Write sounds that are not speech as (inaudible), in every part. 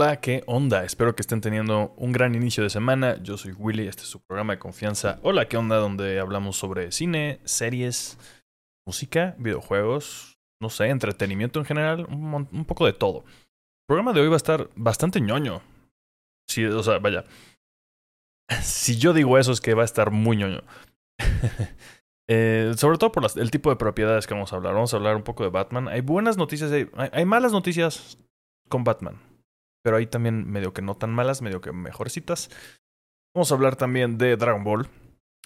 Hola, ¿qué onda? Espero que estén teniendo un gran inicio de semana. Yo soy Willy, este es su programa de confianza. Hola, ¿qué onda? Donde hablamos sobre cine, series, música, videojuegos, no sé, entretenimiento en general, un, poco de todo. El programa de hoy va a estar bastante ñoño. Sí, o sea, vaya. (laughs) Si yo digo eso es que va a estar muy ñoño. (laughs) Eh, sobre todo por el tipo de propiedades que vamos a hablar. Vamos a hablar un poco de Batman. Hay buenas noticias, hay malas noticias con Batman pero ahí también medio que no tan malas, medio que mejorcitas. Vamos a hablar también de Dragon Ball,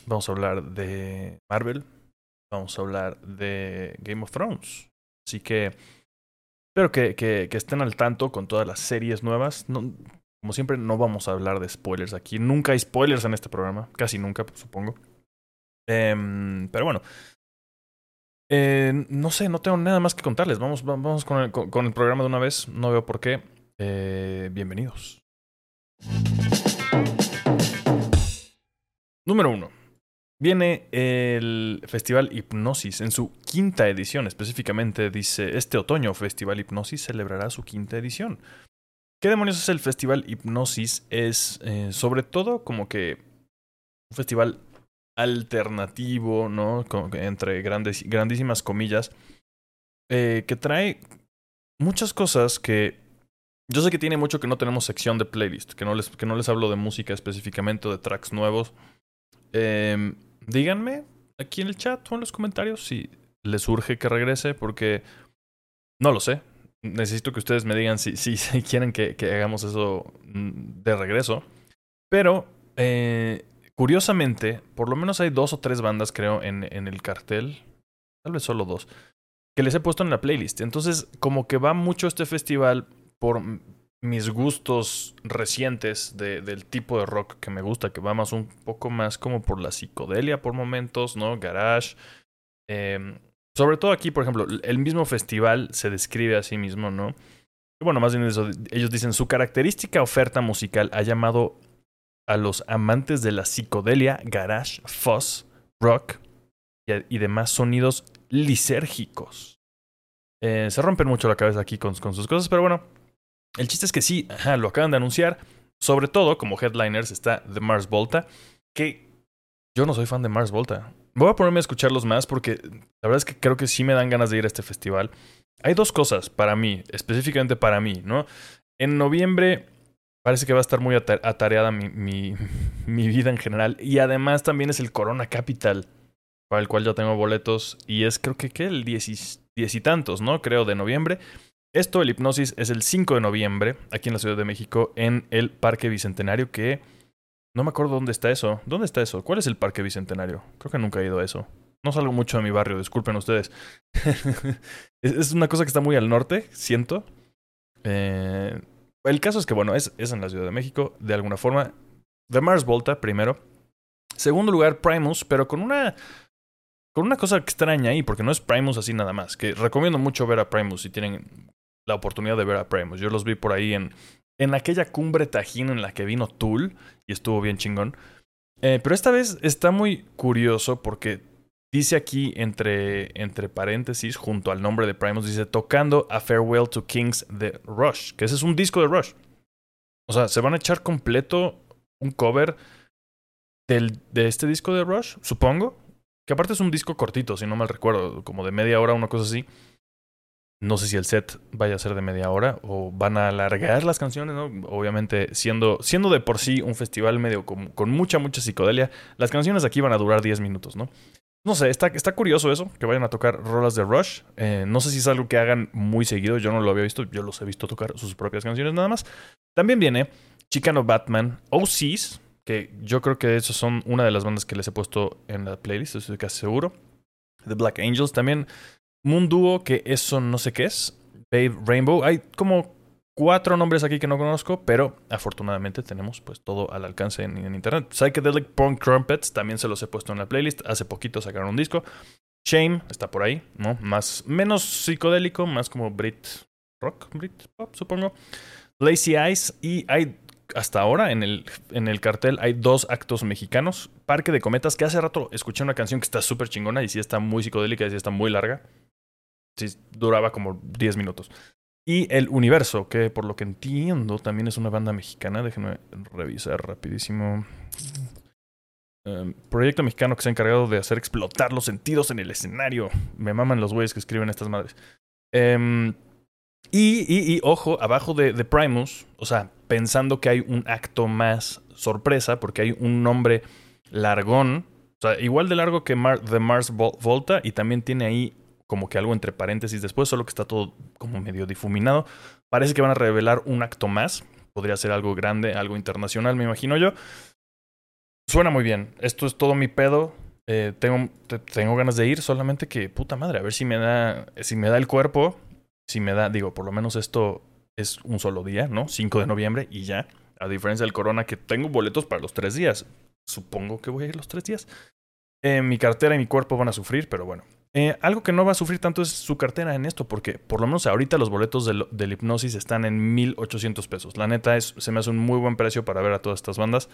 vamos a hablar de Marvel, vamos a hablar de Game of Thrones. Así que espero que, que, estén al tanto con todas las series nuevas. Como siempre, no vamos a hablar de spoilers aquí. Nunca hay spoilers en este programa, casi nunca, supongo. Em, pero bueno, eh, no sé, no tengo nada más que contarles. Vamos, vamos con el programa de una vez. No veo por qué. Eh, bienvenidos. Número uno. Viene el Festival Hipnosis en su quinta edición. Específicamente dice, este otoño Festival Hipnosis celebrará su quinta edición. ¿Qué demonios es el Festival Hipnosis? Es eh, sobre todo como que un festival alternativo, ¿no? entre grandes, grandísimas comillas, eh, que trae muchas cosas que yo sé que tiene mucho que no tenemos sección de playlist, que no les, que no les hablo de música específicamente o de tracks nuevos. Eh, díganme aquí en el chat o en los comentarios si les urge que regrese, porque no lo sé. Necesito que ustedes me digan si, (laughs) si, quieren que, que, hagamos eso mm, de regreso. Pero, eh, curiosamente, por lo menos hay dos o tres bandas, creo, en, en el cartel. Tal vez solo dos. Que les he puesto en la playlist. Entonces, como que va mucho este festival por mis gustos recientes de, del tipo de rock que me gusta, que va más un poco más como por la psicodelia por momentos, ¿no? Garage. Em, sobre todo aquí, por ejemplo, el mismo festival se describe a sí mismo, ¿no? Bueno, más bien eso, ellos dicen, su característica oferta musical ha llamado a los amantes de la psicodelia, garage, fuzz, rock y, demás sonidos lisérgicos. Eh, se rompen mucho la cabeza aquí con sus cosas, pero bueno, el chiste es que sí, lo acaban de anunciar. Sobre todo, como headliners está The Mars Volta, que yo no soy fan de Mars Volta. Voy a ponerme a escucharlos más porque la verdad es que creo que sí me dan ganas de ir a este festival. Hay dos cosas para mí, específicamente para mí, ¿no? En noviembre parece que va a estar muy atareada (laughs) mi, vida en general. Y además también es el Corona Capital, para el cual yo tengo boletos. Y es creo que, ¿qué? El diez y tantos, ¿no? Creo, de noviembre. Esto, el hipnosis, es el 5 de noviembre, aquí en la Ciudad de México, en el Parque Bicentenario, que no me acuerdo dónde está eso. ¿Dónde está eso? ¿Cuál es el Parque Bicentenario? Creo que nunca he ido a eso. No salgo mucho de mi barrio, disculpen ustedes. (laughs) es una cosa que está muy al norte, siento. Eh, el caso es que, bueno, es, es en la Ciudad de México, de alguna forma. The Mars Volta, primero. Segundo lugar, Primus, pero con una con una cosa extraña ahí, porque no es Primus así nada más. Que recomiendo mucho ver a Primus si tienen la oportunidad de ver a Primus. Yo los vi por ahí en, en aquella cumbre Tajín en la que vino Tool y estuvo bien chingón. Eh, pero esta vez está muy curioso porque dice aquí entre, entre paréntesis, junto al nombre de Primus, dice tocando a Farewell to Kings de Rush, que ese es un disco de Rush. O sea, se van a echar completo un cover del, de este disco de Rush, supongo. Que aparte es un disco cortito, si no mal recuerdo, como de media hora, una cosa así. No sé si el set vaya a ser de media hora o van a alargar las canciones, ¿no? Obviamente, siendo, siendo de por sí un festival medio con, mucha, mucha psicodelia, las canciones aquí van a durar 10 minutos, ¿no? No sé, está, está curioso eso, que vayan a tocar rolas de Rush. Eh, no sé si es algo que hagan muy seguido, yo no lo había visto, yo los he visto tocar sus propias canciones nada más. También viene Chicano Batman, OCs, que yo creo que esos son una de las bandas que les he puesto en la playlist, estoy casi seguro. The Black Angels también Moon Duo, que eso no sé qué es. Babe Rainbow. Hay como cuatro nombres aquí que no conozco, pero afortunadamente tenemos pues todo al alcance en, internet. Psychedelic Punk Crumpets también se los he puesto en la playlist. Hace poquito sacaron un disco. Shame está por ahí, ¿no? Más, menos psicodélico, más como Brit Rock, Brit Pop, supongo. Lazy Eyes y hay hasta ahora en el, en el cartel hay dos actos mexicanos. Parque de Cometas, que hace rato escuché una canción que está súper chingona y sí está muy psicodélica y sí está muy larga. Sí, duraba como 10 minutos. Y El Universo, que por lo que entiendo también es una banda mexicana. Déjenme revisar rapidísimo. Em, proyecto mexicano que se ha encargado de hacer explotar los sentidos en el escenario. Me maman los güeyes que escriben estas madres. Em, y, y, ojo, abajo de, de, Primus, o sea, pensando que hay un acto más sorpresa, porque hay un nombre largón, o sea, igual de largo que Mar The Mars Volta, y también tiene ahí como que algo entre paréntesis después, solo que está todo como medio difuminado. Parece que van a revelar un acto más. Podría ser algo grande, algo internacional, me imagino yo. Suena muy bien. Esto es todo mi pedo. Eh, tengo, tengo ganas de ir, solamente que puta madre, a ver si me da, si me da el cuerpo, si me da, digo, por lo menos esto es un solo día, ¿no? 5 de noviembre y ya. A diferencia del corona, que tengo boletos para los tres días. Supongo que voy a ir los tres días. Eh, mi cartera y mi cuerpo van a sufrir, pero bueno. Eh, algo que no va a sufrir tanto es su cartera en esto, porque por lo menos ahorita los boletos del, del hipnosis están en 1800 pesos. La neta es, se me hace un muy buen precio para ver a todas estas bandas.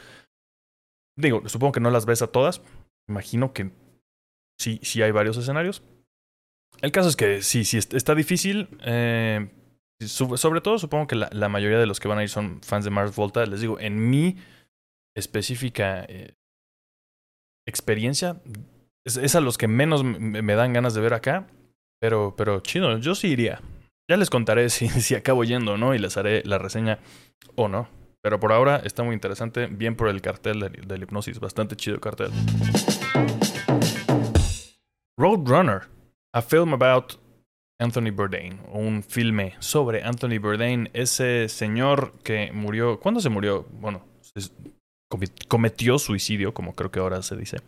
Digo, supongo que no las ves a todas. Imagino que sí, sí hay varios escenarios. El caso es que sí, sí está difícil. Eh, sobre todo, supongo que la, mayoría de los que van a ir son fans de Mars Volta. Les digo, en mi específica eh, experiencia, es, a los que menos me, dan ganas de ver acá. Pero, pero chido, yo sí iría. Ya les contaré (laughs) si, si acabo yendo o no y les haré la reseña o no. Pero por ahora está muy interesante, bien por el cartel del, hipnosis, bastante chido el cartel. Roadrunner, a film about Anthony Bourdain, un filme sobre Anthony Bourdain, ese señor que murió, ¿cuándo se murió? Bueno, cometió suicidio, como creo que ahora se dice.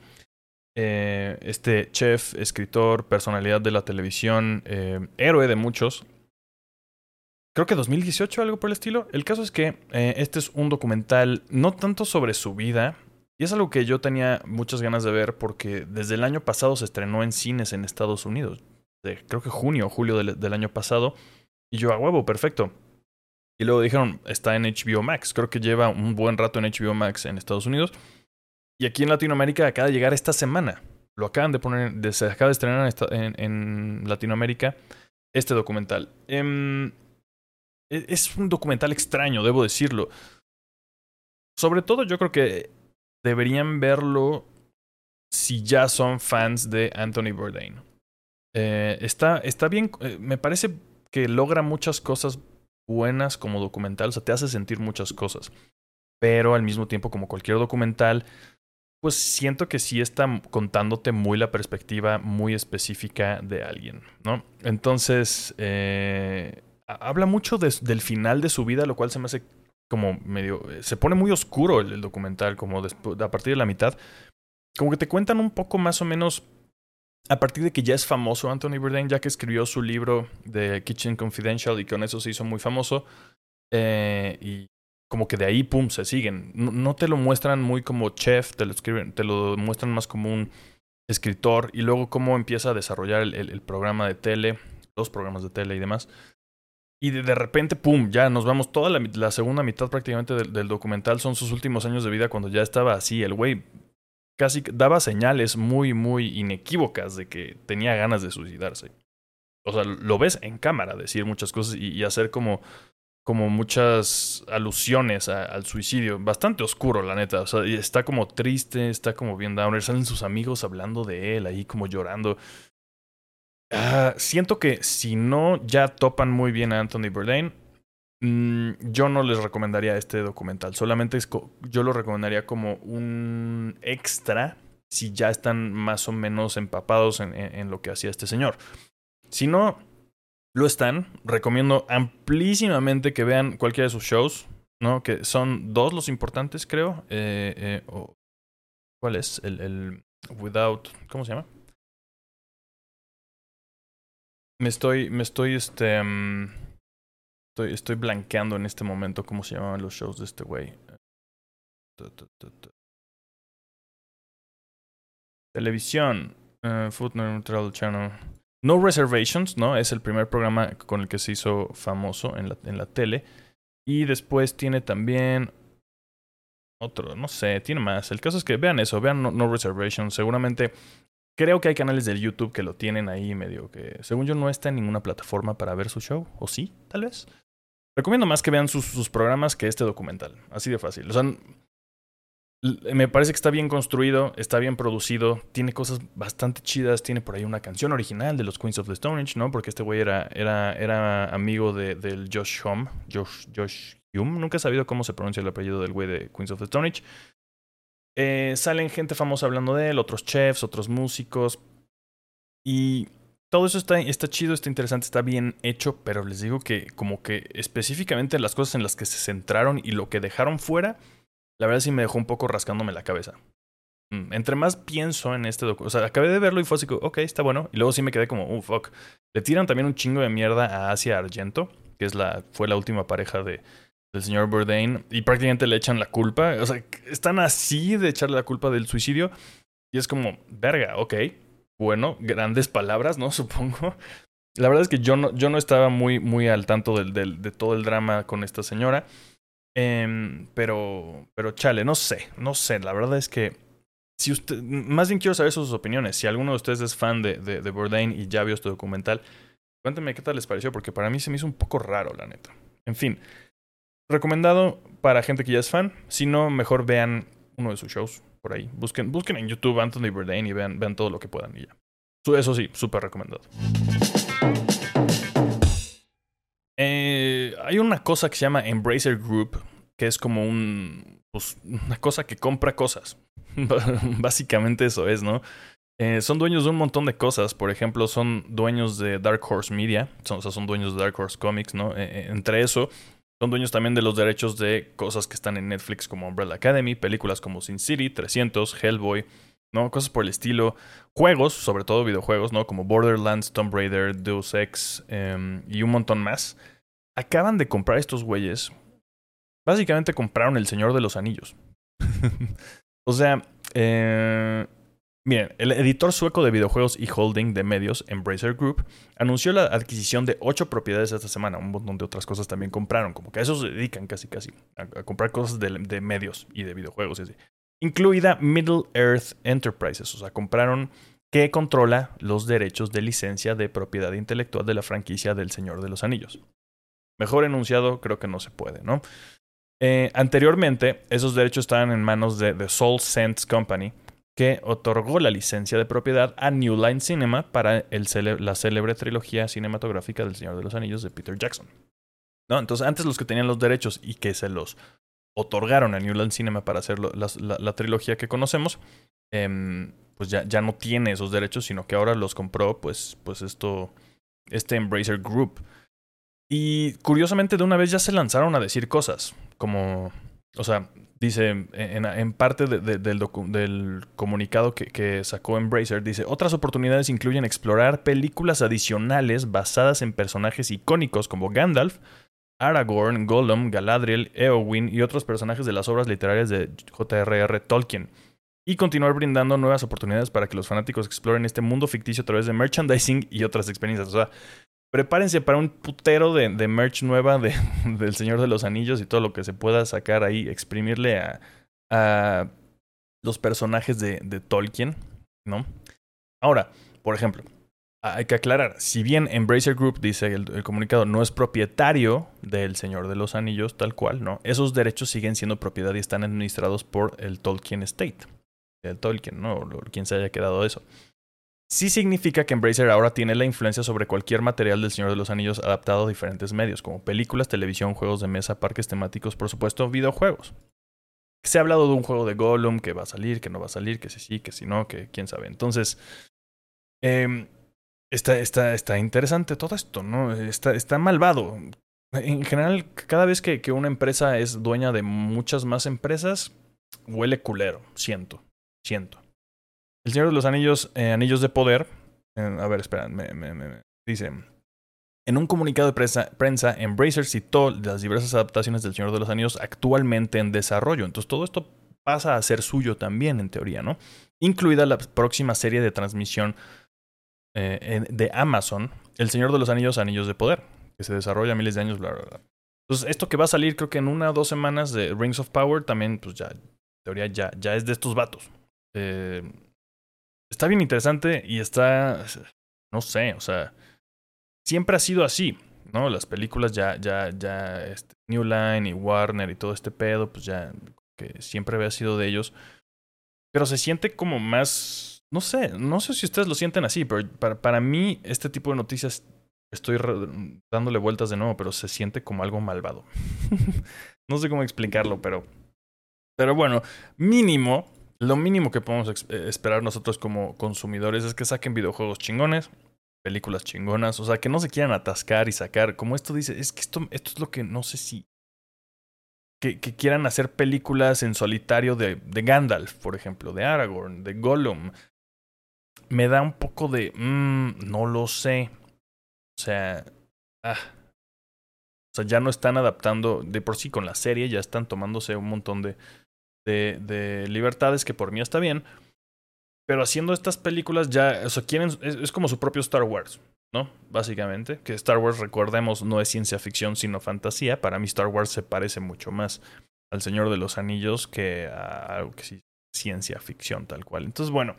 Eh, este chef, escritor, personalidad de la televisión, eh, héroe de muchos, creo que 2018, algo por el estilo. El caso es que eh, este es un documental no tanto sobre su vida, y es algo que yo tenía muchas ganas de ver porque desde el año pasado se estrenó en cines en Estados Unidos. creo que junio o julio del, año pasado. Y yo a huevo, perfecto. Y luego dijeron, está en HBO Max. Creo que lleva un buen rato en HBO Max en Estados Unidos. Y aquí en Latinoamérica acaba de llegar esta semana. Lo acaban de poner, se acaba de estrenar en, Latinoamérica este documental. Em, e, es un documental extraño, debo decirlo. Sobre todo yo creo que deberían verlo si ya son fans de Anthony Bourdain. Eh, está, está bien, eh, me parece que logra muchas cosas buenas como documental, o sea, te hace sentir muchas cosas. Pero al mismo tiempo, como cualquier documental, pues siento que sí está contándote muy la perspectiva muy específica de alguien, ¿no? Entonces, eh, habla mucho del final de su vida, lo cual se me hace como medio... Eh, se pone muy oscuro el, documental, como a partir de la mitad. Como que te cuentan un poco más o menos a partir de que ya es famoso Anthony Bourdain, ya que escribió su libro de Kitchen Confidential y con eso se hizo muy famoso. Eh, y como que de ahí, pum, se siguen. No, te lo muestran muy como chef, te lo, escriben, te lo muestran más como un escritor y luego cómo empieza a desarrollar el programa de tele, dos programas de tele y demás. Y de, repente, pum, ya nos vamos. Toda la, segunda mitad prácticamente del, documental son sus últimos años de vida cuando ya estaba así. El güey casi daba señales muy, muy inequívocas de que tenía ganas de suicidarse. O sea, lo ves en cámara decir muchas cosas y, hacer como, como muchas alusiones al suicidio. Bastante oscuro, la neta. O sea, está como triste, está como bien downer. Salen sus amigos hablando de él ahí como llorando. Ah, siento que si no ya topan muy bien a Anthony Bourdain, mm, yo no les recomendaría este documental. Solamente yo lo recomendaría como un extra si ya están más o menos empapados en lo que hacía este señor. Si no lo están, recomiendo amplísimamente que vean cualquiera de sus shows, ¿no? Que son dos los importantes, creo. Eh, eh, ¿Cuál es? El, el Without. ¿Cómo se llama? Me estoy, me estoy, este, mm, estoy, estoy blanqueando en este momento cómo se llamaban los shows de este güey. Televisión, uh, Food Neutral Channel. No Reservations, ¿no? Es el primer programa con el que se hizo famoso en la, tele. Y después tiene también otro, no sé, tiene más. El caso es que vean eso, vean No, Reservations. Seguramente Creo que hay canales del YouTube que lo tienen ahí medio que, según yo, no está en ninguna plataforma para ver su show. ¿O sí? Tal vez. Recomiendo más que vean sus, sus programas que este documental. Así de fácil. O sea, me parece que está bien construido, está bien producido, tiene cosas bastante chidas, tiene por ahí una canción original de los Queens of the Stone Age, ¿no? Porque este güey era, era, era amigo de, del Josh Hume, Josh, Josh Hume, nunca he sabido cómo se pronuncia el apellido del güey de Queens of the Stone Age. Eh, salen gente famosa hablando de él, otros chefs, otros músicos. Y todo eso está, está chido, está interesante, está bien hecho, pero les digo que como que específicamente las cosas en las que se centraron y lo que dejaron fuera la verdad sí me dejó un poco rascándome la cabeza. Mm, entre más pienso en este documento, o sea, acabé de verlo y fue así, ok, está bueno. Y luego sí me quedé como, oh, fuck. Le tiran también un chingo de mierda a Asia Argento, que es la, fue la última pareja de, del señor Bourdain, y prácticamente le echan la culpa. O sea, están así de echarle la culpa del suicidio. Y es como, verga, ok. Bueno, grandes palabras, ¿no? (laughs) Supongo. La verdad es que yo no, yo no estaba muy, muy al tanto del, del, de todo el drama con esta señora. Eh, pero, pero chale, no sé, no sé. La verdad es que si usted, más bien quiero saber sus opiniones. Si alguno de ustedes es fan de, de, de Bourdain y ya vio este documental, cuéntenme qué tal les pareció, porque para mí se me hizo un poco raro, la neta. En fin, recomendado para gente que ya es fan. Si no, mejor vean uno de sus shows por ahí. Busquen, busquen en YouTube Anthony Bourdain y vean, vean todo lo que puedan y ya. Eso sí, súper recomendado. Hay una cosa que se llama Embracer Group, que es como un, pues, una cosa que compra cosas. (laughs) Básicamente eso es, ¿no? Eh, son dueños de un montón de cosas. Por ejemplo, son dueños de Dark Horse Media. Son, o sea, son dueños de Dark Horse Comics, ¿no? Eh, entre eso, son dueños también de los derechos de cosas que están en Netflix como Umbrella Academy, películas como Sin City, 300, Hellboy, ¿no? Cosas por el estilo. Juegos, sobre todo videojuegos, ¿no? Como Borderlands, Tomb Raider, Deus Ex eh, y un montón más. Acaban de comprar estos güeyes. Básicamente compraron El Señor de los Anillos. (laughs) o sea, eh, miren, el editor sueco de videojuegos y holding de medios, Embracer Group, anunció la adquisición de ocho propiedades esta semana. Un montón de otras cosas también compraron, como que a eso se dedican casi casi, a, comprar cosas de, medios y de videojuegos incluida Middle Earth Enterprises. O sea, compraron que controla los derechos de licencia de propiedad intelectual de la franquicia del Señor de los Anillos. Mejor enunciado, creo que no se puede, ¿no? Eh, anteriormente, esos derechos estaban en manos de The Soul Sense Company, que otorgó la licencia de propiedad a New Line Cinema para la célebre trilogía cinematográfica del Señor de los Anillos de Peter Jackson. ¿No? Entonces, antes los que tenían los derechos y que se los otorgaron a Newland Cinema para hacer la, trilogía que conocemos, eh, pues ya, ya no tiene esos derechos, sino que ahora los compró, pues, pues esto, este Embracer Group. Y curiosamente de una vez ya se lanzaron a decir cosas, como, o sea, dice en, parte de, de, del, del, comunicado que, que sacó Embracer, dice, otras oportunidades incluyen explorar películas adicionales basadas en personajes icónicos como Gandalf, Aragorn, Gollum, Galadriel, Eowyn y otros personajes de las obras literarias de J.R.R. Tolkien. Y continuar brindando nuevas oportunidades para que los fanáticos exploren este mundo ficticio a través de merchandising y otras experiencias. O sea, prepárense para un putero de, merch nueva de, (laughs) del Señor de los Anillos y todo lo que se pueda sacar ahí, exprimirle a, los personajes de, Tolkien, ¿no? Ahora, por ejemplo, hay que aclarar, si bien Embracer Group, dice el, el, comunicado, no es propietario del Señor de los Anillos, tal cual, ¿no? Esos derechos siguen siendo propiedad y están administrados por el Tolkien State. El Tolkien, ¿no? O quien se haya quedado eso. Sí significa que Embracer ahora tiene la influencia sobre cualquier material del Señor de los Anillos adaptado a diferentes medios, como películas, televisión, juegos de mesa, parques temáticos, por supuesto, videojuegos. Se ha hablado de un juego de Gollum que va a salir, que no va a salir, que si sí, que si no, que quién sabe. Entonces, eh, Está, está, está interesante todo esto, ¿no? Está, está malvado. En general, cada vez que, que, una empresa es dueña de muchas más empresas, huele culero. Siento, siento. El Señor de los Anillos, eh, Anillos de Poder. A ver, espera, me, me, me, dice. En un comunicado de prensa, prensa, Embracer citó las diversas adaptaciones del Señor de los Anillos actualmente en desarrollo. Entonces todo esto pasa a ser suyo también, en teoría, ¿no? Incluida la próxima serie de transmisión eh, de Amazon, El Señor de los Anillos, Anillos de Poder, que se desarrolla miles de años, bla, bla, bla. Entonces, esto que va a salir, creo que en una o dos semanas de Rings of Power, también, pues ya, en teoría, ya, ya es de estos vatos. Eh, está bien interesante y está, no sé, o sea, siempre ha sido así, ¿no? Las películas ya, ya, ya, este, New Line y Warner y todo este pedo, pues ya, que siempre había sido de ellos. Pero se siente como más, no sé, no sé si ustedes lo sienten así, pero para, para mí este tipo de noticias estoy dándole vueltas de nuevo, pero se siente como algo malvado. (laughs) no sé cómo explicarlo, pero... Pero bueno, mínimo, lo mínimo que podemos eh, esperar nosotros como consumidores es que saquen videojuegos chingones, películas chingonas, o sea, que no se quieran atascar y sacar, como esto dice, es que esto, esto es lo que no sé si... Que, quieran hacer películas en solitario de, de, Gandalf, por ejemplo, de Aragorn, de Gollum. Me da un poco de... Mmm, no lo sé. O sea... Ah. O sea, ya no están adaptando de por sí con la serie, ya están tomándose un montón de, de, de libertades que por mí está bien. Pero haciendo estas películas ya, o es, como su propio Star Wars, ¿no? Básicamente, que Star Wars, recordemos, no es ciencia ficción, sino fantasía. Para mí Star Wars se parece mucho más al Señor de los Anillos que a algo que sí, ciencia ficción tal cual. Entonces, bueno,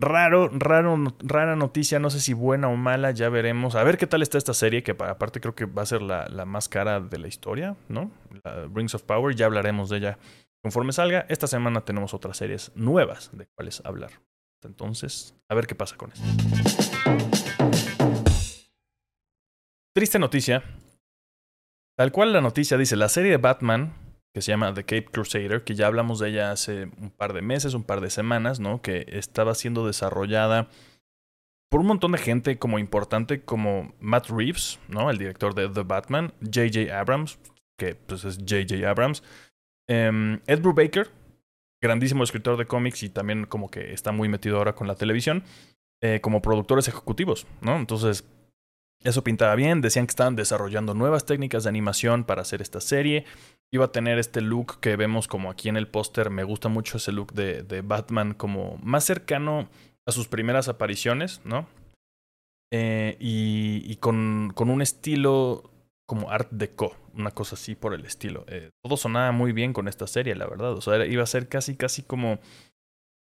raro, raro, rara noticia, no sé si buena o mala, ya veremos. A ver qué tal está esta serie, que aparte creo que va a ser la, la más cara de la historia, ¿no? La Rings of Power, ya hablaremos de ella Conforme salga, esta semana tenemos otras series nuevas de cuales hablar. Entonces, a ver qué pasa con esto. Triste noticia. Tal cual la noticia dice, la serie de Batman, que se llama The Cape Crusader, que ya hablamos de ella hace un par de meses, un par de semanas, ¿no? Que estaba siendo desarrollada por un montón de gente como importante, como Matt Reeves, ¿no? El director de The Batman, J.J. Abrams, que pues es J.J. Abrams, Um, Ed Brubaker, grandísimo escritor de cómics y también como que está muy metido ahora con la televisión, eh, como productores ejecutivos, ¿no? Entonces, eso pintaba bien, decían que estaban desarrollando nuevas técnicas de animación para hacer esta serie. Iba a tener este look que vemos como aquí en el póster. Me gusta mucho ese look de, Batman como más cercano a sus primeras apariciones, ¿no? Eh, y, y con, con, un estilo como art deco, una cosa así por el estilo. Eh, todo sonaba muy bien con esta serie, la verdad. O sea, iba a ser casi, casi como...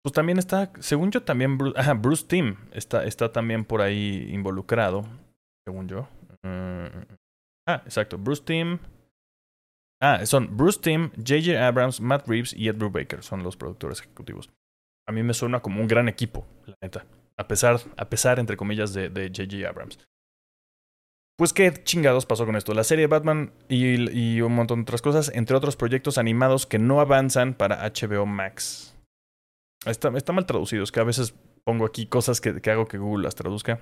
Pues también está, según yo, también Bruce, ajá, Bruce Timm está, está también por ahí involucrado, según yo. Uh, ah, exacto, Bruce Timm. Ah, son Bruce Timm, J.J. Abrams, Matt Reeves y Ed Brubaker, son los productores ejecutivos. A mí me suena como un gran equipo, la neta. A pesar, a pesar entre comillas, de J.J. Abrams. Pues qué chingados pasó con esto. La serie Batman y, un montón de otras cosas, entre otros proyectos animados que no avanzan para HBO Max. Está, mal traducido, es que a veces pongo aquí cosas que, hago que Google las traduzca,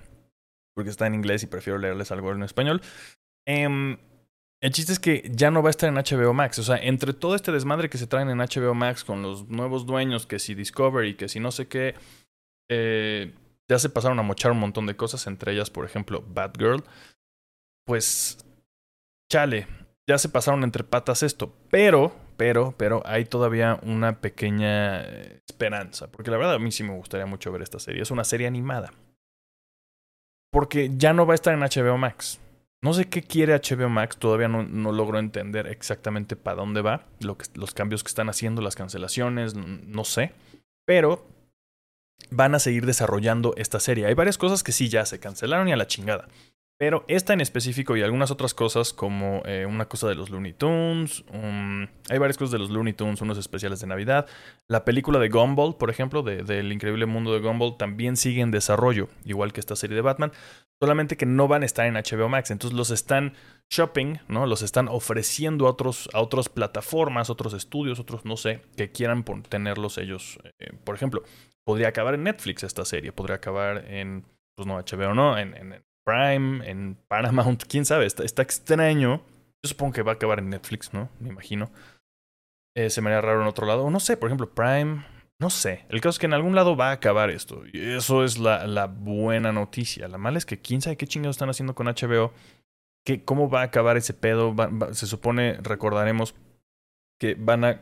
porque está en inglés y prefiero leerles algo en español. Eh, el chiste es que ya no va a estar en HBO Max. O sea, entre todo este desmadre que se traen en HBO Max con los nuevos dueños, que si Discovery, que si no sé qué, eh, ya se pasaron a mochar un montón de cosas, entre ellas, por ejemplo, Batgirl pues, chale, ya se pasaron entre patas esto, pero, pero, pero hay todavía una pequeña eh, esperanza, porque la verdad a mí sí me gustaría mucho ver esta serie, es una serie animada. Porque ya no va a estar en HBO Max. No sé qué quiere HBO Max, todavía no, no logro entender exactamente para dónde va, los cambios que están haciendo, las cancelaciones, no sé. Pero van a seguir desarrollando esta serie. Hay varias cosas que sí ya se cancelaron y a la chingada. Pero esta en específico y algunas otras cosas como eh, una cosa de los Looney Tunes, hay varias cosas de los Looney Tunes, unos especiales de Navidad. La película de Gumball, por ejemplo, del de, increíble mundo de Gumball, también sigue en desarrollo, igual que esta serie de Batman, solamente que no van a estar en HBO Max, entonces los están shopping, ¿no? Los están ofreciendo a otros a otras plataformas, otros estudios, otros no sé, que quieran tenerlos ellos. Eh, por ejemplo, podría acabar en Netflix esta serie, podría acabar en pues no HBO no, en, en Prime, en Paramount, (laughs) quién sabe, está, está, extraño. Yo supongo que va a acabar en Netflix, ¿no? Me imagino. Eh, se me haría raro en otro lado. No sé, por ejemplo, Prime. No sé. El caso es que en algún lado va a acabar esto. Y eso es la, la buena noticia. La mala es que quién sabe qué chingados están haciendo con HBO. Que, ¿Cómo va a acabar ese pedo? se supone, recordaremos, que van a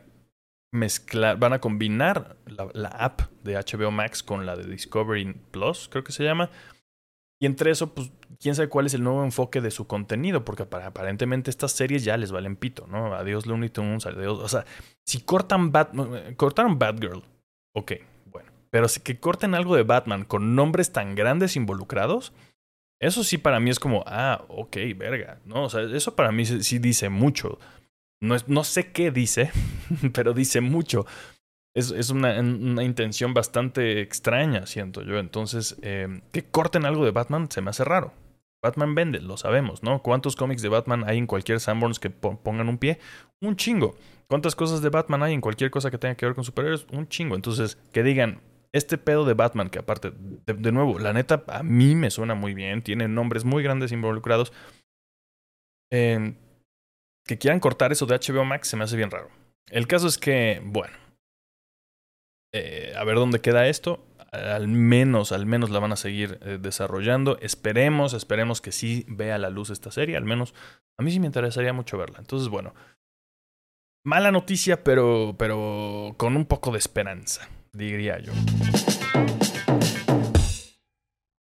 mezclar, van a combinar la, la, app de HBO Max con la de Discovery Plus, creo que se llama, y entre eso, pues, quién sabe cuál es el nuevo enfoque de su contenido, porque aparentemente estas series ya les valen pito, ¿no? Adiós Looney Tunes, adiós. O sea, si cortan Bat, cortaron Batgirl, ok, bueno, Pero sí que corten algo de Batman con nombres tan grandes involucrados, eso sí para mí es como, ah, ok, verga. No, o sea, eso para mí sí dice mucho. No, es, no sé qué dice, (laughs) pero dice mucho. Es, es una, una, intención bastante extraña, siento yo. Entonces, eh, que corten algo de Batman se me hace raro. Batman vende, lo sabemos, ¿no? ¿Cuántos cómics de Batman hay en cualquier Sanborns que pongan un pie? Un chingo. ¿Cuántas cosas de Batman hay en cualquier cosa que tenga que ver con superhéroes? Un chingo. Entonces, que digan, este pedo de Batman, que aparte, de, nuevo, la neta, a mí me suena muy bien, tiene nombres muy grandes involucrados. Em, que quieran cortar eso de HBO Max se me hace bien raro. El caso es que, bueno, eh, a ver dónde queda esto al menos, al menos la van a seguir eh, desarrollando. Esperemos, esperemos que sí vea la luz esta serie. Al menos a mí sí me interesaría mucho verla. Entonces, bueno, mala noticia, pero, pero con un poco de esperanza, diría yo.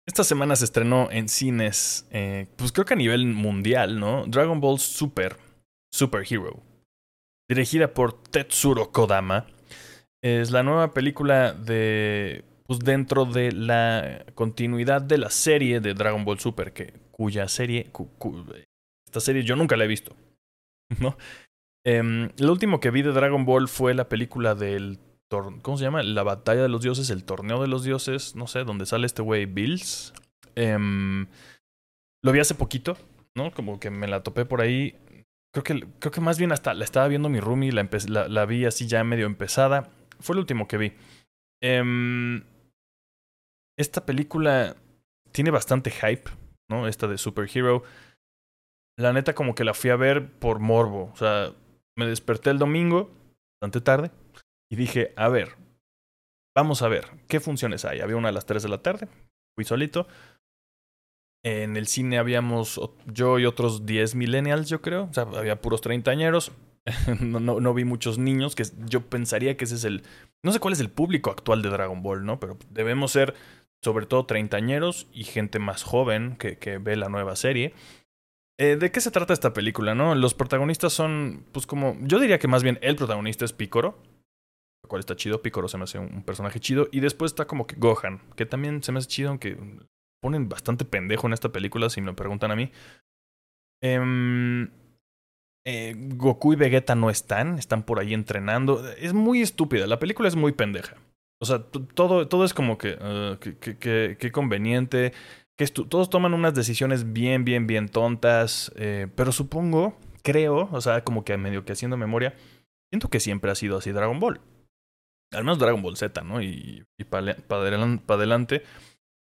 Esta semana se estrenó en cines, eh, pues creo que a nivel mundial, ¿no? Dragon Ball Super, Super Hero, dirigida por Tetsuro Kodama. Es la nueva película de pues dentro de la continuidad de la serie de Dragon Ball Super, que, cuya serie, esta serie yo nunca la he visto, ¿no? Eh, lo último que vi de Dragon Ball fue la película del, ¿cómo se llama? La batalla de los dioses, el torneo de los dioses, no sé, donde sale este güey Bills. Em, lo vi hace poquito, ¿no? Como que me la topé por ahí. Creo que, creo que más bien hasta la estaba viendo mi roomie, la, la, la vi así ya medio empezada. Fue lo último que vi. Eh, esta película tiene bastante hype, ¿no? Esta de Superhero. La neta como que la fui a ver por morbo. O sea, me desperté el domingo, bastante tarde, y dije, a ver, vamos a ver, ¿qué funciones hay? Había una a las 3 de la tarde, fui solito. En el cine habíamos yo y otros 10 millennials, yo creo. O sea, había puros treintañeros. (laughs) no, no, vi muchos niños, que yo pensaría que ese es el... No sé cuál es el público actual de Dragon Ball, ¿no? Pero debemos ser sobre todo treintañeros y gente más joven que, que ve la nueva serie. Eh, ¿De qué se trata esta película, no? Los protagonistas son, pues como, yo diría que más bien el protagonista es Picoro, lo cual está chido, Picoro se me hace un personaje chido, y después está como que Gohan, que también se me hace chido, aunque ponen bastante pendejo en esta película, si me lo preguntan a mí. Eh, eh, Goku y Vegeta no están, están por ahí entrenando. Es muy estúpida, la película es muy pendeja. O sea, todo, todo es como que, uh, que, conveniente. Que todos toman unas decisiones bien, bien, bien tontas. Eh, pero supongo, creo, o sea, como que medio que haciendo memoria, siento que siempre ha sido así Dragon Ball. Al menos Dragon Ball Z, ¿no? Y, y para adelante,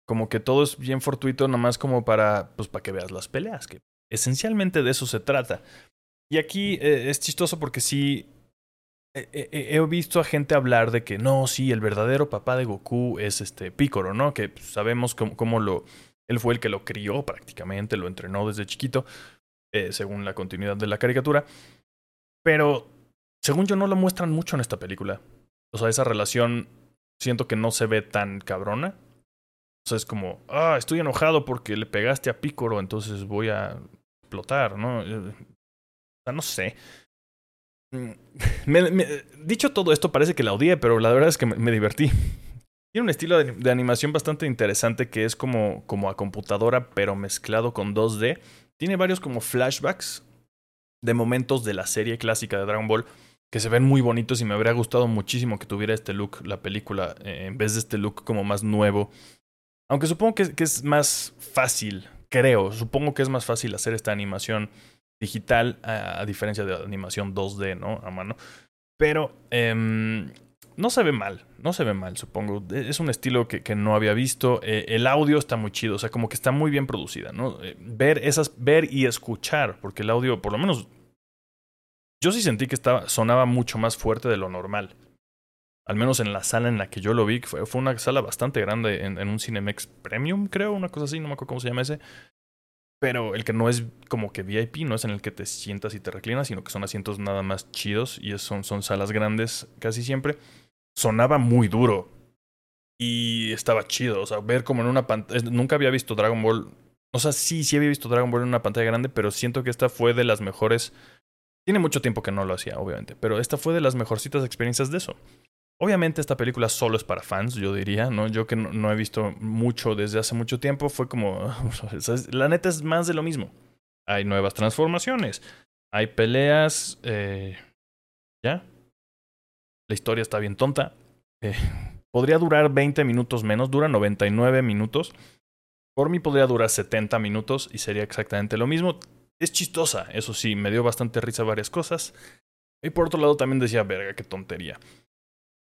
como que todo es bien fortuito, nomás como para, pues, para que veas las peleas, que esencialmente de eso se trata. Y aquí eh, es chistoso porque sí, he visto a gente hablar de que no, sí, el verdadero papá de Goku es este Picoro, ¿no? Que pues, sabemos cómo, lo. Él fue el que lo crió prácticamente, lo entrenó desde chiquito, eh, según la continuidad de la caricatura. Pero, según yo, no lo muestran mucho en esta película. O sea, esa relación siento que no se ve tan cabrona. O sea, es como, ah, estoy enojado porque le pegaste a Picoro, entonces voy a explotar, ¿no? Sea, no sé. Mm, (laughs) dicho todo esto, parece que la odié, pero la verdad es que me, divertí. Tiene un estilo de, animación bastante interesante que es como, como a computadora, pero mezclado con 2D. Tiene varios como flashbacks de momentos de la serie clásica de Dragon Ball que se ven muy bonitos y me habría gustado muchísimo que tuviera este look la película eh, en vez de este look como más nuevo. Aunque supongo que es más fácil, creo, supongo que es más fácil hacer esta animación digital, a, diferencia de animación 2D, ¿no? A mano. Pero em, no se ve mal, no se ve mal, supongo. E, es un estilo que, que no había visto. Eh, el audio está muy chido, o sea, como que está muy bien producida, ¿no? Eh, ver esas, ver y escuchar, porque el audio, por lo menos, yo sí sentí que estaba, sonaba mucho más fuerte de lo normal. Al menos en la sala en la que yo lo vi, fue, fue una sala bastante grande en, en un Cinemex Premium, creo, una cosa así, no me acuerdo cómo se llama ese. Pero el que no es como que VIP, no es en el que te sientas y te reclinas, sino que son asientos nada más chidos y son, son salas grandes casi siempre. Sonaba muy duro. Y estaba chido. O sea, ver como en una pantalla. Nunca había visto Dragon Ball. O sea, sí, sí había visto Dragon Ball en una pantalla grande, pero siento que esta fue de las mejores. Tiene mucho tiempo que no lo hacía, obviamente, pero esta fue de las mejorcitas experiencias de eso. Obviamente esta película solo es para fans, yo diría, ¿no? Yo que no, he visto mucho desde hace mucho tiempo, fue como, (laughs) la neta es más de lo mismo. Hay nuevas transformaciones, hay peleas, eh, ¿ya? La historia está bien tonta. Eh, podría durar 20 minutos menos, dura 99 minutos. Por mí podría durar 70 minutos y sería exactamente lo mismo. Es chistosa, eso sí, me dio bastante risa varias cosas. Y por otro lado también decía, verga, qué tontería.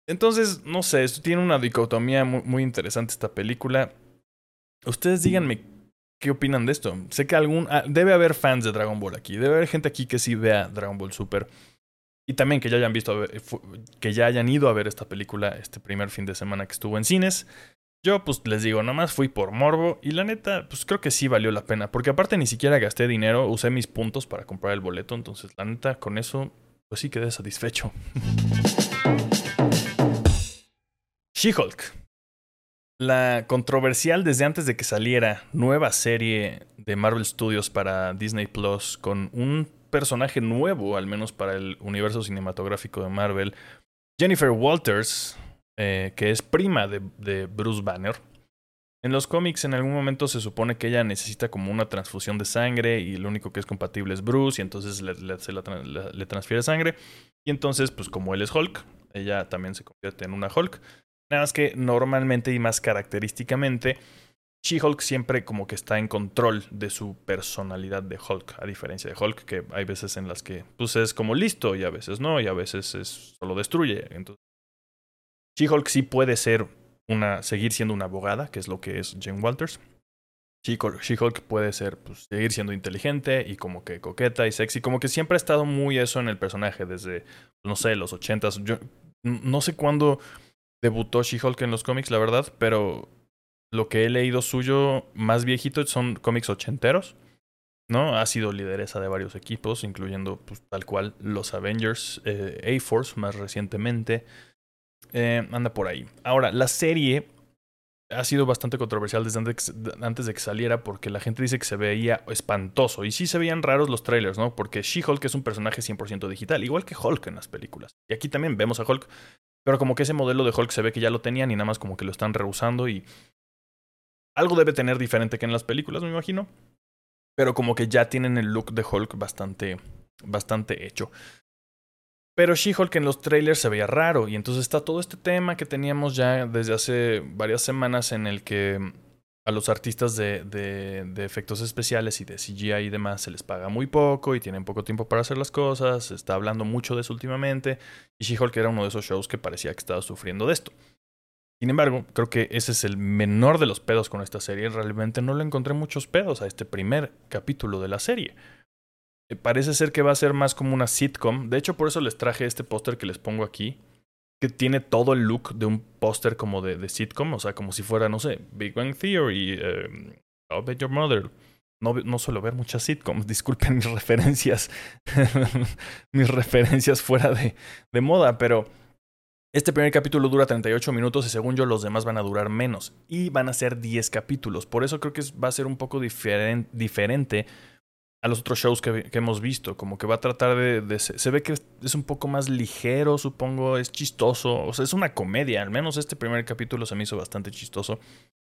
Entonces, no sé, esto tiene una dicotomía muy, interesante esta película. Ustedes díganme qué opinan de esto. Sé que algún ah, debe haber fans de Dragon Ball aquí, debe haber gente aquí que sí vea Dragon Ball Super y también que ya hayan visto que ya hayan ido a ver esta película este primer fin de semana que estuvo en cines. Yo pues les digo, nomás fui por morbo y la neta pues creo que sí valió la pena, porque aparte ni siquiera gasté dinero, usé mis puntos para comprar el boleto, entonces la neta con eso pues sí quedé satisfecho. (laughs) She-Hulk. La controversial desde antes de que saliera nueva serie de Marvel Studios para Disney Plus con un personaje nuevo, al menos para el universo cinematográfico de Marvel, Jennifer Walters, eh, que es prima de, Bruce Banner. En los cómics en algún momento se supone que ella necesita como una transfusión de sangre y lo único que es compatible es Bruce y entonces le, le transfiere sangre. Y entonces, pues como él es Hulk, ella también se convierte en una Hulk. Nada más que normalmente y más característicamente, She-Hulk siempre como que está en control de su personalidad de Hulk, a diferencia de Hulk, que hay veces en las que pues es como listo y a veces no, y a veces es, solo destruye. Entonces, She-Hulk sí puede ser una, seguir siendo una abogada, que es lo que es Jane Walters. She-Hulk puede ser, pues, seguir siendo inteligente y como que coqueta y sexy, como que siempre ha estado muy eso en el personaje desde, no sé, los ochentas. Yo no sé cuándo debutó She-Hulk en los cómics, la verdad, pero lo que he leído suyo más viejito son cómics ochenteros. ¿no? Ha sido lideresa de varios equipos, incluyendo pues, tal cual los Avengers, eh, A-Force más recientemente. Eh, anda por ahí. Ahora, la serie ha sido bastante controversial desde antes, de que saliera porque la gente dice que se veía espantoso. Y sí se veían raros los trailers, ¿no? Porque She-Hulk es un personaje 100% digital, igual que Hulk en las películas. Y aquí también vemos a Hulk pero como que ese modelo de Hulk se ve que ya lo tenían y nada más como que lo están rehusando y algo debe tener diferente que en las películas, me imagino. Pero como que ya tienen el look de Hulk bastante, bastante hecho. Pero She-Hulk en los trailers se veía raro y entonces está todo este tema que teníamos ya desde hace varias semanas en el que a los artistas de, de, efectos especiales y de CGI y demás se les paga muy poco y tienen poco tiempo para hacer las cosas. Se está hablando mucho de eso últimamente. Y She-Hulk era uno de esos shows que parecía que estaba sufriendo de esto. Sin embargo, creo que ese es el menor de los pedos con esta serie. Realmente no le encontré muchos pedos a este primer capítulo de la serie. Eh, parece ser que va a ser más como una sitcom. De hecho, por eso les traje este póster que les pongo aquí que tiene todo el look de un póster como de, de, sitcom, o sea, como si fuera, no sé, Big Bang Theory, eh, How Bet Your Mother. No, no suelo ver muchas sitcoms, (laughs) disculpen mis referencias, (laughs) mis referencias fuera de, de moda, pero este primer capítulo dura 38 minutos y según yo los demás van a durar menos y van a ser 10 capítulos. Por eso creo que va a ser un poco diferente a los otros shows que, hemos visto. Como que va a tratar de, se, ve que es un poco más ligero, supongo, es chistoso. O sea, es una comedia. Al menos este primer capítulo se me hizo bastante chistoso.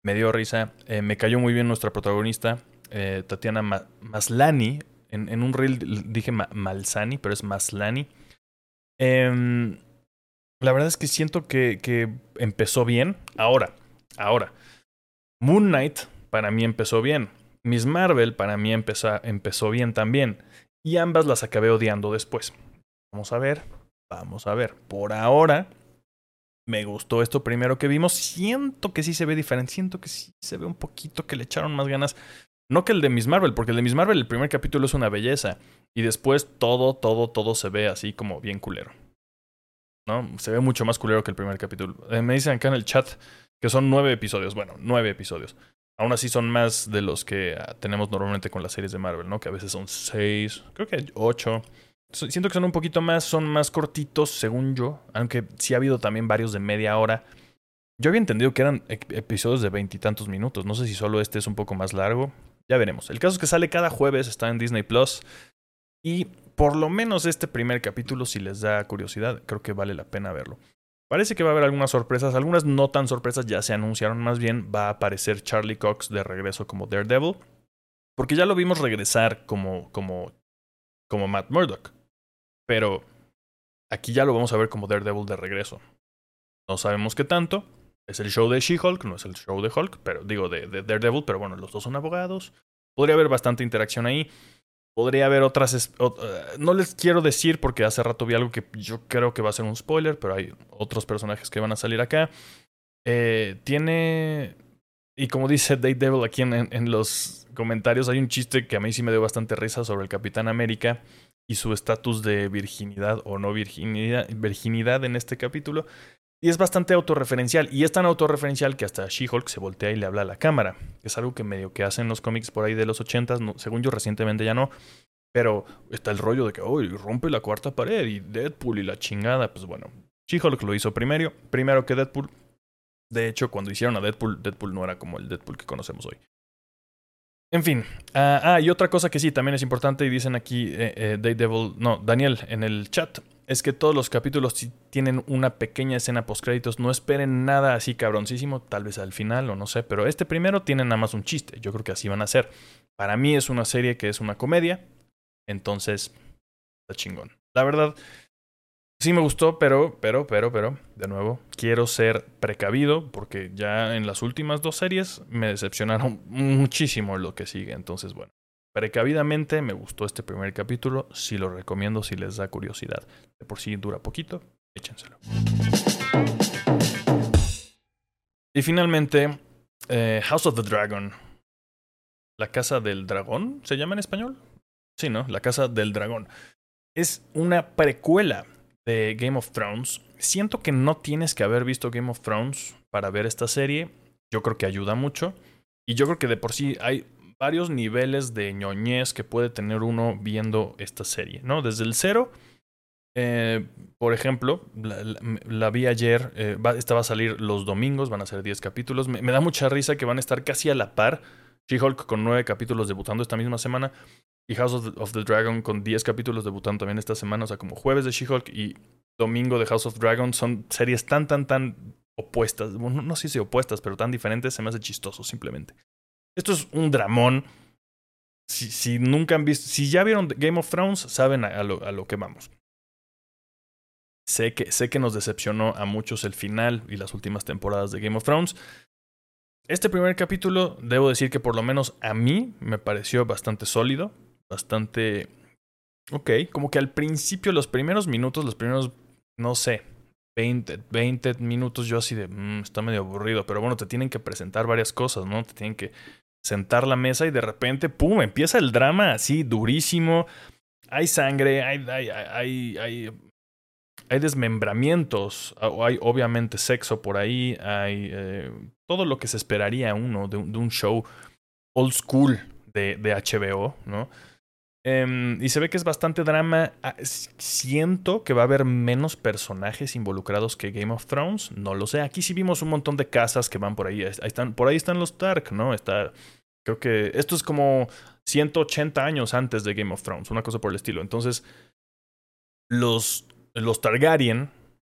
Me dio risa. Eh, me cayó muy bien nuestra protagonista, eh, Tatiana Maslani. En, un reel dije Malsani, pero es Maslani. Em, la verdad es que siento que, que empezó bien. Ahora, ahora. Moon Knight para mí empezó bien. Miss Marvel para mí empezó, empezó bien también. Y ambas las acabé odiando después. Vamos a ver, vamos a ver. Por ahora, me gustó esto primero que vimos. Siento que sí se ve diferente. Siento que sí se ve un poquito que le echaron más ganas. No que el de Miss Marvel, porque el de Miss Marvel, el primer capítulo es una belleza. Y después todo, todo, todo se ve así como bien culero. ¿No? Se ve mucho más culero que el primer capítulo. Eh, me dicen acá en el chat que son nueve episodios. Bueno, nueve episodios. Aún así son más de los que ah, tenemos normalmente con las series de Marvel, ¿no? Que a veces son seis, creo que ocho. Siento que son un poquito más, son más cortitos, según yo. Aunque sí ha habido también varios de media hora. Yo había entendido que eran episodios de veintitantos minutos. No sé si solo este es un poco más largo. Ya veremos. El caso es que sale cada jueves, está en Disney Plus. Y por lo menos este primer capítulo, si les da curiosidad, creo que vale la pena verlo. Parece que va a haber algunas sorpresas, algunas no tan sorpresas ya se anunciaron más bien. Va a aparecer Charlie Cox de regreso como Daredevil. Porque ya lo vimos regresar como, como, como Matt Murdock. Pero aquí ya lo vamos a ver como Daredevil de regreso. No sabemos qué tanto. Es el show de She-Hulk, no es el show de Hulk, pero digo de, de Daredevil, pero bueno, los dos son abogados. Podría haber bastante interacción ahí. Podría haber otras... Eh, no les quiero decir porque hace rato vi algo que yo creo que va a ser un spoiler, pero hay otros personajes que van a salir acá. Eh, tiene... Y como dice Dave Devil aquí en, en, los comentarios, hay un chiste que a mí sí me dio bastante risa sobre el Capitán América y su estatus de virginidad o no virginidad, virginidad en este capítulo. Y es bastante autorreferencial. Y es tan autorreferencial que hasta She-Hulk se voltea y le habla a la cámara. Es algo que medio que hacen los cómics por ahí de los 80 según yo recientemente ya no. Pero está el rollo de que, oh, rompe la cuarta pared y Deadpool y la chingada. Pues bueno, She-Hulk lo hizo primero, primero que Deadpool. De hecho, cuando hicieron a Deadpool, Deadpool no era como el Deadpool que conocemos hoy. En fin. ah, ah y otra cosa que sí también es importante, y dicen aquí eh, eh no, Daniel en el chat es que todos los capítulos tienen una pequeña escena post créditos. No esperen nada así cabroncísimo, tal vez al final o no sé, pero este primero tiene nada más un chiste. Yo creo que así van a ser. Para mí es una serie que es una comedia, entonces está chingón. La verdad, sí me gustó, pero, pero, pero, pero, de nuevo, quiero ser precavido porque ya en las últimas dos series me decepcionaron (laughs) muchísimo lo que sigue. Entonces, bueno. Precavidamente me gustó este primer capítulo, si lo recomiendo si les da curiosidad. De por sí dura poquito, échenselo. Y finalmente, eh, House of the Dragon. La Casa del Dragón, ¿se llama en español? Sí, ¿no? La Casa del Dragón. Es una precuela de Game of Thrones. Siento que no tienes que haber visto Game of Thrones para ver esta serie. Yo creo que ayuda mucho. Y yo creo que de por sí hay varios niveles de ñoñez que puede tener uno viendo esta serie, ¿no? Desde el cero, eh, por ejemplo, la, vi ayer, eh, esta va a salir los domingos, van a ser 10 capítulos. Me, da mucha risa que van a estar casi a la par. She-Hulk con 9 capítulos debutando esta misma semana. Y House of the, Dragon con 10 capítulos debutando también esta semana. O sea, como jueves de She-Hulk y domingo de House of Dragon son series tan, tan, tan opuestas. no, no sé si opuestas, pero tan diferentes. Se me hace chistoso simplemente. Esto es un dramón. Si, si, nunca han visto, si ya vieron Game of Thrones, saben a, lo, a lo, que vamos. Sé que, sé que nos decepcionó a muchos el final y las últimas temporadas de Game of Thrones. Este primer capítulo, debo decir que por lo menos a mí me pareció bastante sólido, bastante... Ok, como que al principio, los primeros minutos, los primeros, no sé, 20, 20 minutos yo así de, mm, está medio aburrido, pero bueno, te tienen que presentar varias cosas, ¿no? Te tienen que sentar la mesa y de repente, ¡pum!, empieza el drama así durísimo. Hay sangre, hay, hay, hay, hay, desmembramientos, hay obviamente sexo por ahí, hay eh, todo lo que se esperaría uno de, de un show old school de, de HBO, ¿no? Em, y se ve que es bastante drama. Ah, siento que va a haber menos personajes involucrados que Game of Thrones. No lo sé. Aquí sí vimos un montón de casas que van por ahí. ahí están, por ahí están los Stark, ¿no? Está. Creo que esto es como 180 años antes de Game of Thrones, una cosa por el estilo. Entonces, los, los Targaryen.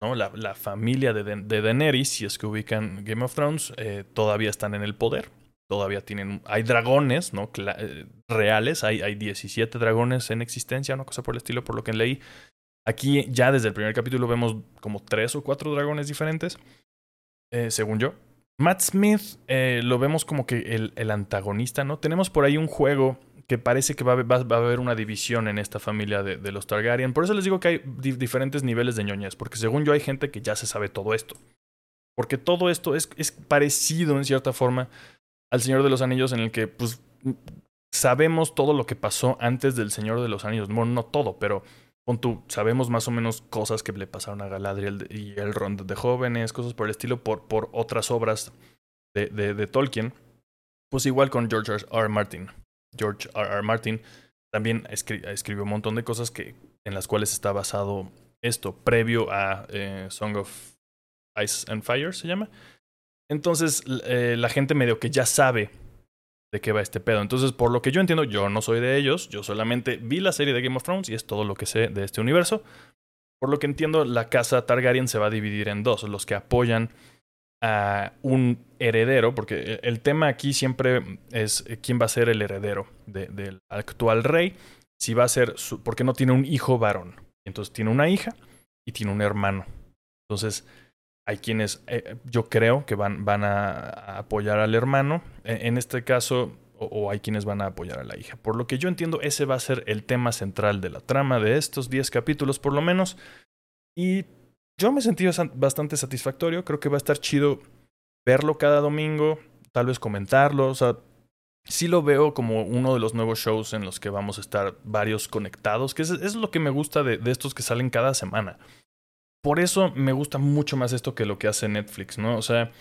La, la familia de, de, Daenerys, si es que ubican Game of Thrones, eh, todavía están en el poder todavía tienen, hay dragones, ¿no? Eh, reales, hay, hay 17 dragones en existencia, una cosa por el estilo, por lo que leí. Aquí ya desde el primer capítulo vemos como tres o cuatro dragones diferentes, eh, según yo. Matt Smith eh, lo vemos como que el, antagonista, ¿no? Tenemos por ahí un juego que parece que va, a haber una división en esta familia de, los Targaryen. Por eso les digo que hay diferentes niveles de ñoñez, porque según yo hay gente que ya se sabe todo esto. Porque todo esto es, es parecido en cierta forma al Señor de los Anillos en el que pues sabemos todo lo que pasó antes del Señor de los Anillos. Bueno, no todo, pero con tú, sabemos más o menos cosas que le pasaron a Galadriel y el Rondo de jóvenes, cosas por el estilo, por, por otras obras de, de, Tolkien. Pues igual con George R. R. Martin. George R. R. Martin también escri escribió un montón de cosas que, en las cuales está basado esto, previo a eh, Song of Ice and Fire, se llama. Entonces eh, la gente medio que ya sabe de qué va este pedo. Entonces, por lo que yo entiendo, yo no soy de ellos, yo solamente vi la serie de Game of Thrones y es todo lo que sé de este universo. Por lo que entiendo, la casa Targaryen se va a dividir en dos, los que apoyan a un heredero, porque el tema aquí siempre es quién va a ser el heredero del actual rey, si va a ser, porque no tiene un hijo varón, entonces tiene una hija y tiene un hermano. Entonces, hay quienes eh, yo creo que van, van a, apoyar al hermano, e, en, este caso, o, hay quienes van a apoyar a la hija. Por lo que yo entiendo, ese va a ser el tema central de la trama de estos 10 capítulos, por lo menos. Y yo me sentido bastante satisfactorio, creo que va a estar chido verlo cada domingo, tal vez comentarlo, o sea, sí lo veo como uno de los nuevos shows en los que vamos a estar varios conectados, que es, lo que me gusta de estos que salen cada semana por eso me gusta mucho más esto que lo que hace Netflix, ¿no? O sea,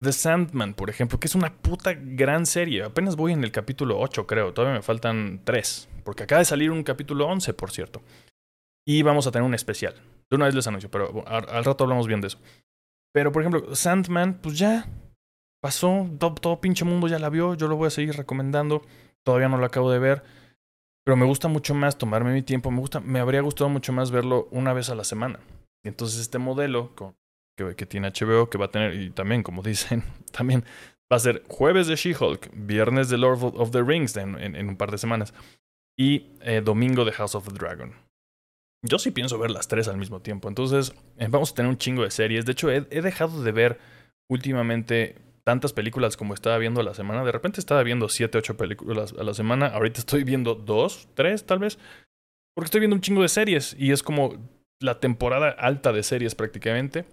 The Sandman, por ejemplo, que es una puta gran serie. Apenas voy en el capítulo 8, creo. Todavía me faltan 3. Porque acaba de salir un capítulo 11, por cierto. Y vamos a tener un especial. De una vez les anuncio, pero al, rato hablamos bien de eso. Pero, por ejemplo, Sandman, pues ya pasó. Todo, todo, pinche mundo ya la vio. Yo lo voy a seguir recomendando. Todavía no lo acabo de ver. Pero me gusta mucho más tomarme mi tiempo. Me, gusta, me habría gustado mucho más verlo una vez a la semana. Entonces este modelo que, tiene HBO, que va a tener, y también, como (laughs) dicen, también va a ser jueves de She-Hulk, viernes de Lord of the Rings en, un par de semanas y eh, domingo de House of the Dragon. Yo sí pienso ver las tres al mismo tiempo, entonces eh, vamos a tener un chingo de series. De hecho, he, dejado de ver últimamente tantas películas como estaba viendo a la semana. De repente estaba viendo siete, ocho películas a la semana. Ahorita estoy viendo dos, tres tal vez. Porque estoy viendo un chingo de series y es como la temporada alta de series prácticamente.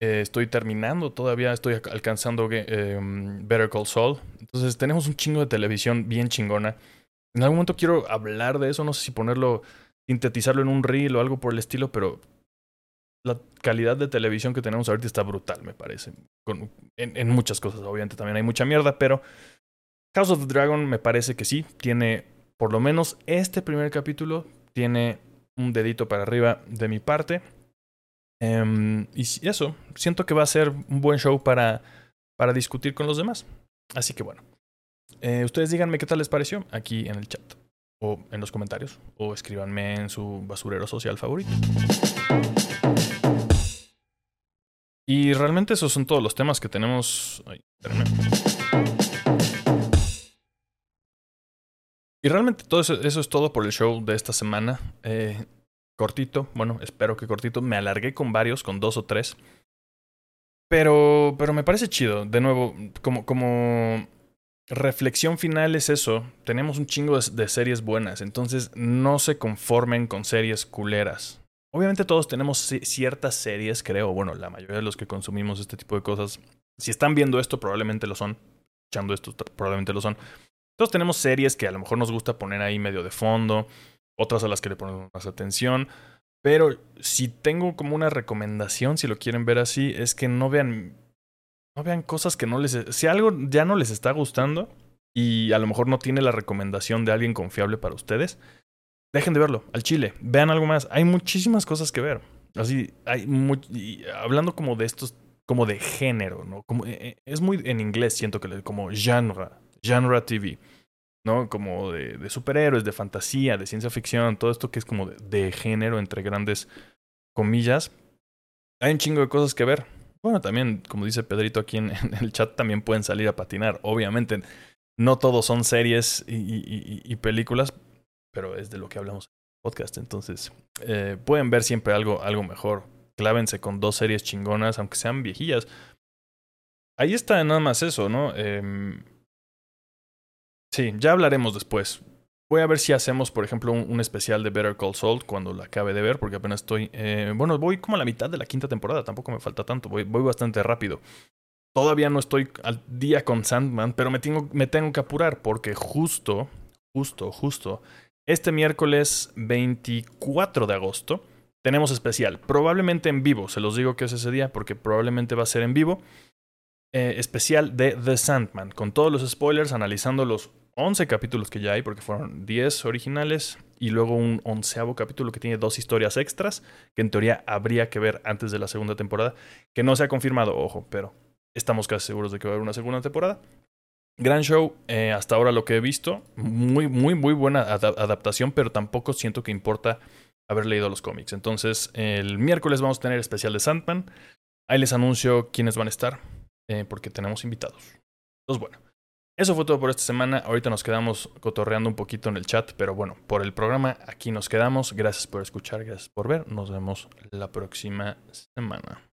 Eh, estoy terminando todavía, estoy alcanzando em, Better Call Saul. Entonces tenemos un chingo de televisión bien chingona. En algún momento quiero hablar de eso, no sé si ponerlo, sintetizarlo en un reel o algo por el estilo, pero la calidad de televisión que tenemos ahorita está brutal, me parece. En, en, muchas cosas, obviamente también hay mucha mierda, pero House of the Dragon me parece que sí, tiene, por lo menos este primer capítulo, tiene un dedito para arriba de mi parte. Em, y eso, siento que va a ser un buen show para, para discutir con los demás. Así que bueno, eh, ustedes díganme qué tal les pareció aquí en el chat o en los comentarios o escríbanme en su basurero social favorito. Y realmente esos son todos los temas que tenemos. Ay, Y realmente todo eso, es todo por el show de esta semana. Eh, cortito, bueno, espero que cortito. Me alargué con varios, con dos o tres. Pero, pero me parece chido. De nuevo, como, como reflexión final es eso. Tenemos un chingo de, series buenas. Entonces no se conformen con series culeras. Obviamente todos tenemos ciertas series, creo. Bueno, la mayoría de los que consumimos este tipo de cosas. Si están viendo esto, probablemente lo son. Echando esto, probablemente lo son. Todos tenemos series que a lo mejor nos gusta poner ahí medio de fondo, otras a las que le ponemos más atención. Pero si tengo como una recomendación, si lo quieren ver así, es que no vean, no vean cosas que no les... Si algo ya no les está gustando y a lo mejor no tiene la recomendación de alguien confiable para ustedes, dejen de verlo, al chile, vean algo más. Hay muchísimas cosas que ver. Así, hay hablando como de estos, como de género, ¿no? Como, eh, eh, es muy en inglés, siento que como genre genre TV, ¿no? Como de, de, superhéroes, de fantasía, de ciencia ficción, todo esto que es como de, género, entre grandes comillas. Hay un chingo de cosas que ver. Bueno, también, como dice Pedrito aquí en, (laughs) el chat, también pueden salir a patinar. Obviamente, no todos son series y, películas, pero es de lo que hablamos en el podcast. Entonces, eh, pueden ver siempre algo, algo mejor. Clávense con dos series chingonas, aunque sean viejillas. Ahí está nada más eso, ¿no? Eh, Sí, ya hablaremos después. Voy a ver si hacemos, por ejemplo, un, especial de Better Call Saul cuando la acabe de ver, porque apenas estoy. Eh, bueno, voy como a la mitad de la quinta temporada, tampoco me falta tanto, voy, bastante rápido. Todavía no estoy al día con Sandman, pero me tengo, me tengo que apurar porque justo, justo, justo, este miércoles 24 de agosto tenemos especial, probablemente en vivo, se los digo que es ese día porque probablemente va a ser en vivo. Eh, especial de The Sandman, con todos los spoilers, analizando los 11 capítulos que ya hay, porque fueron 10 originales, y luego un onceavo capítulo que tiene dos historias extras, que en teoría habría que ver antes de la segunda temporada, que no se ha confirmado, ojo, pero estamos casi seguros de que va a haber una segunda temporada. Gran show, eh, hasta ahora lo que he visto, muy, muy, muy buena adaptación, pero tampoco siento que importa haber leído los cómics. Entonces, el miércoles vamos a tener especial de Sandman. Ahí les anuncio quiénes van a estar, eh, porque tenemos invitados. Entonces, bueno, eso fue todo por esta semana. Ahorita nos quedamos cotorreando un poquito en el chat, pero bueno, por el programa aquí nos quedamos. Gracias por escuchar, gracias por ver. Nos vemos la próxima semana.